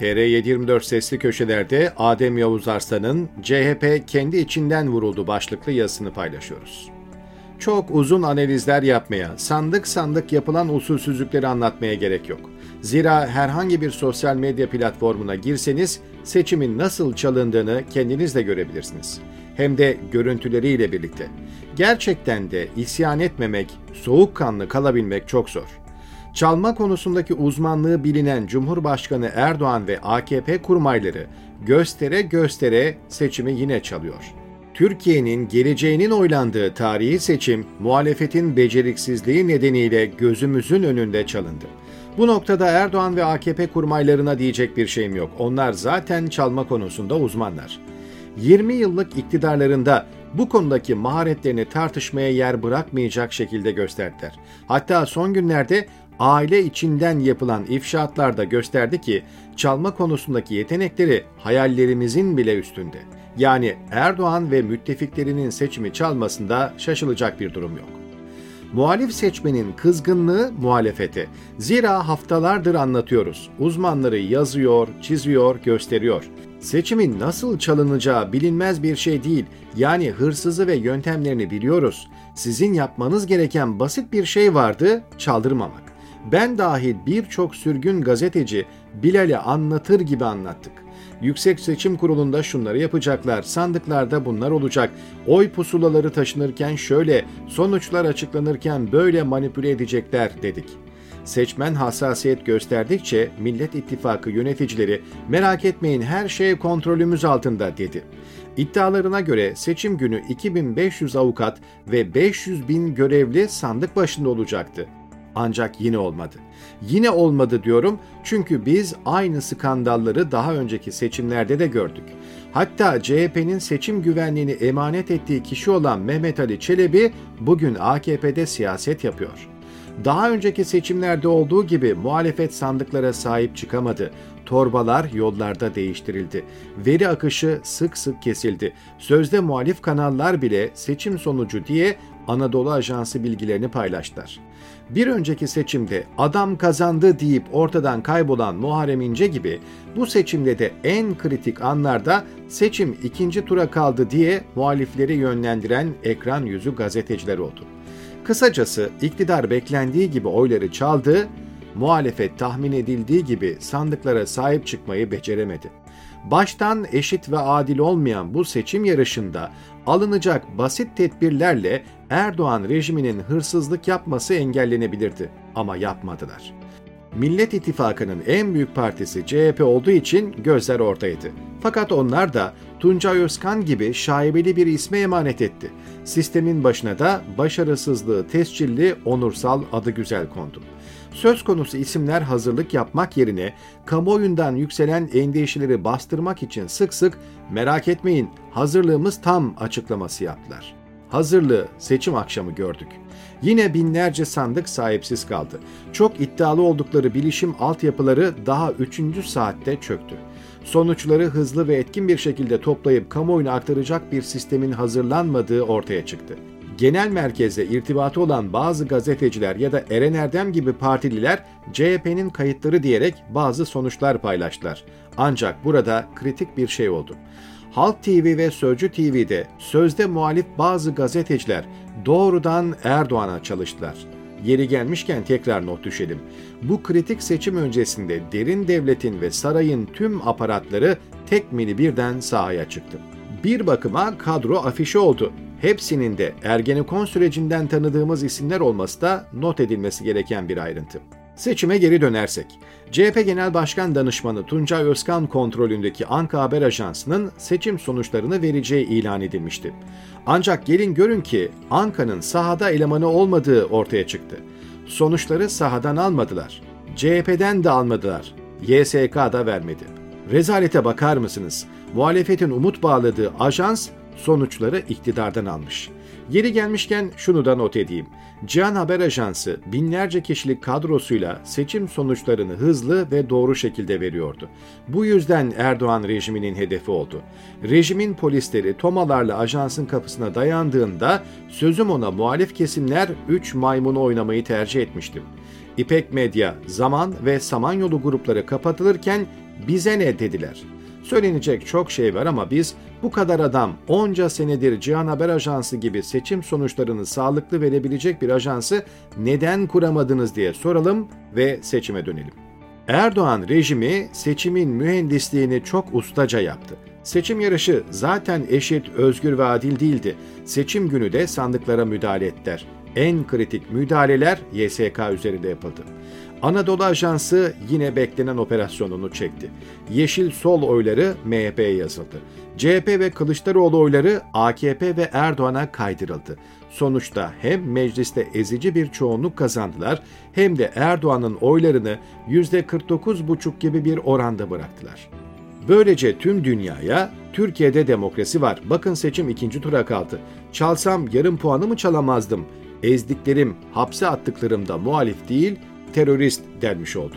TR724 sesli köşelerde Adem Yavuz Arslan'ın CHP kendi içinden vuruldu başlıklı yazısını paylaşıyoruz. Çok uzun analizler yapmaya, sandık sandık yapılan usulsüzlükleri anlatmaya gerek yok. Zira herhangi bir sosyal medya platformuna girseniz seçimin nasıl çalındığını kendiniz de görebilirsiniz. Hem de görüntüleriyle birlikte. Gerçekten de isyan etmemek, soğukkanlı kalabilmek çok zor. Çalma konusundaki uzmanlığı bilinen Cumhurbaşkanı Erdoğan ve AKP kurmayları göstere göstere seçimi yine çalıyor. Türkiye'nin geleceğinin oylandığı tarihi seçim muhalefetin beceriksizliği nedeniyle gözümüzün önünde çalındı. Bu noktada Erdoğan ve AKP kurmaylarına diyecek bir şeyim yok. Onlar zaten çalma konusunda uzmanlar. 20 yıllık iktidarlarında bu konudaki maharetlerini tartışmaya yer bırakmayacak şekilde gösterdiler. Hatta son günlerde aile içinden yapılan ifşaatlar da gösterdi ki çalma konusundaki yetenekleri hayallerimizin bile üstünde. Yani Erdoğan ve müttefiklerinin seçimi çalmasında şaşılacak bir durum yok. Muhalif seçmenin kızgınlığı muhalefete. Zira haftalardır anlatıyoruz. Uzmanları yazıyor, çiziyor, gösteriyor. Seçimin nasıl çalınacağı bilinmez bir şey değil. Yani hırsızı ve yöntemlerini biliyoruz. Sizin yapmanız gereken basit bir şey vardı, çaldırmamak. Ben dahil birçok sürgün gazeteci Bilal'e anlatır gibi anlattık. Yüksek Seçim Kurulu'nda şunları yapacaklar, sandıklarda bunlar olacak, oy pusulaları taşınırken şöyle, sonuçlar açıklanırken böyle manipüle edecekler dedik. Seçmen hassasiyet gösterdikçe Millet İttifakı yöneticileri merak etmeyin her şey kontrolümüz altında dedi. İddialarına göre seçim günü 2500 avukat ve 500 bin görevli sandık başında olacaktı. Ancak yine olmadı. Yine olmadı diyorum çünkü biz aynı skandalları daha önceki seçimlerde de gördük. Hatta CHP'nin seçim güvenliğini emanet ettiği kişi olan Mehmet Ali Çelebi bugün AKP'de siyaset yapıyor. Daha önceki seçimlerde olduğu gibi muhalefet sandıklara sahip çıkamadı. Torbalar yollarda değiştirildi. Veri akışı sık sık kesildi. Sözde muhalif kanallar bile seçim sonucu diye Anadolu Ajansı bilgilerini paylaştılar. Bir önceki seçimde adam kazandı deyip ortadan kaybolan Muharrem İnce gibi bu seçimde de en kritik anlarda seçim ikinci tura kaldı diye muhalifleri yönlendiren ekran yüzü gazeteciler oldu. Kısacası iktidar beklendiği gibi oyları çaldı, muhalefet tahmin edildiği gibi sandıklara sahip çıkmayı beceremedi. Baştan eşit ve adil olmayan bu seçim yarışında alınacak basit tedbirlerle Erdoğan rejiminin hırsızlık yapması engellenebilirdi ama yapmadılar. Millet İttifakı'nın en büyük partisi CHP olduğu için gözler oradaydı. Fakat onlar da Tuncay Özkan gibi şaibeli bir isme emanet etti. Sistemin başına da başarısızlığı tescilli onursal adı güzel kondu. Söz konusu isimler hazırlık yapmak yerine kamuoyundan yükselen endişeleri bastırmak için sık sık merak etmeyin hazırlığımız tam açıklaması yaptılar. Hazırlığı seçim akşamı gördük. Yine binlerce sandık sahipsiz kaldı. Çok iddialı oldukları bilişim altyapıları daha 3. saatte çöktü. Sonuçları hızlı ve etkin bir şekilde toplayıp kamuoyuna aktaracak bir sistemin hazırlanmadığı ortaya çıktı genel merkezle irtibatı olan bazı gazeteciler ya da Eren Erdem gibi partililer CHP'nin kayıtları diyerek bazı sonuçlar paylaştılar. Ancak burada kritik bir şey oldu. Halk TV ve Sözcü TV'de sözde muhalif bazı gazeteciler doğrudan Erdoğan'a çalıştılar. Yeri gelmişken tekrar not düşelim. Bu kritik seçim öncesinde derin devletin ve sarayın tüm aparatları tek mili birden sahaya çıktı. Bir bakıma kadro afişi oldu hepsinin de Ergenekon sürecinden tanıdığımız isimler olması da not edilmesi gereken bir ayrıntı. Seçime geri dönersek, CHP Genel Başkan Danışmanı Tuncay Özkan kontrolündeki Anka Haber Ajansı'nın seçim sonuçlarını vereceği ilan edilmişti. Ancak gelin görün ki Anka'nın sahada elemanı olmadığı ortaya çıktı. Sonuçları sahadan almadılar. CHP'den de almadılar. YSK da vermedi. Rezalete bakar mısınız? Muhalefetin umut bağladığı ajans sonuçları iktidardan almış. Yeri gelmişken şunu da not edeyim. Cihan Haber Ajansı binlerce kişilik kadrosuyla seçim sonuçlarını hızlı ve doğru şekilde veriyordu. Bu yüzden Erdoğan rejiminin hedefi oldu. Rejimin polisleri tomalarla ajansın kapısına dayandığında sözüm ona muhalif kesimler 3 maymunu oynamayı tercih etmişti. İpek Medya, Zaman ve Samanyolu grupları kapatılırken Bize ne dediler. Söylenecek çok şey var ama biz bu kadar adam onca senedir Cihan Haber Ajansı gibi seçim sonuçlarını sağlıklı verebilecek bir ajansı neden kuramadınız diye soralım ve seçime dönelim. Erdoğan rejimi seçimin mühendisliğini çok ustaca yaptı. Seçim yarışı zaten eşit, özgür ve adil değildi. Seçim günü de sandıklara müdahale ettiler. En kritik müdahaleler YSK üzerinde yapıldı. Anadolu Ajansı yine beklenen operasyonunu çekti. Yeşil sol oyları MHP'ye yazıldı. CHP ve Kılıçdaroğlu oyları AKP ve Erdoğan'a kaydırıldı. Sonuçta hem mecliste ezici bir çoğunluk kazandılar hem de Erdoğan'ın oylarını %49,5 gibi bir oranda bıraktılar. Böylece tüm dünyaya Türkiye'de demokrasi var. Bakın seçim ikinci tura kaldı. Çalsam yarım puanı mı çalamazdım? Ezdiklerim, hapse attıklarım da muhalif değil, terörist denmiş oldu.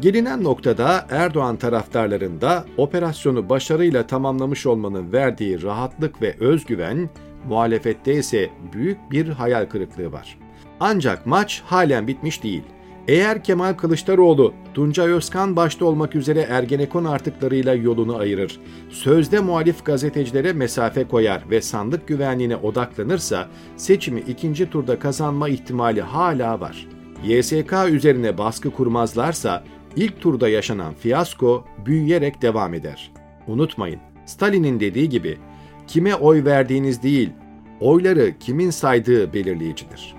Gelinen noktada Erdoğan taraftarlarında operasyonu başarıyla tamamlamış olmanın verdiği rahatlık ve özgüven, muhalefette ise büyük bir hayal kırıklığı var. Ancak maç halen bitmiş değil. Eğer Kemal Kılıçdaroğlu, Tuncay Özkan başta olmak üzere Ergenekon artıklarıyla yolunu ayırır, sözde muhalif gazetecilere mesafe koyar ve sandık güvenliğine odaklanırsa seçimi ikinci turda kazanma ihtimali hala var. YSK üzerine baskı kurmazlarsa ilk turda yaşanan fiyasko büyüyerek devam eder. Unutmayın, Stalin'in dediği gibi kime oy verdiğiniz değil, oyları kimin saydığı belirleyicidir.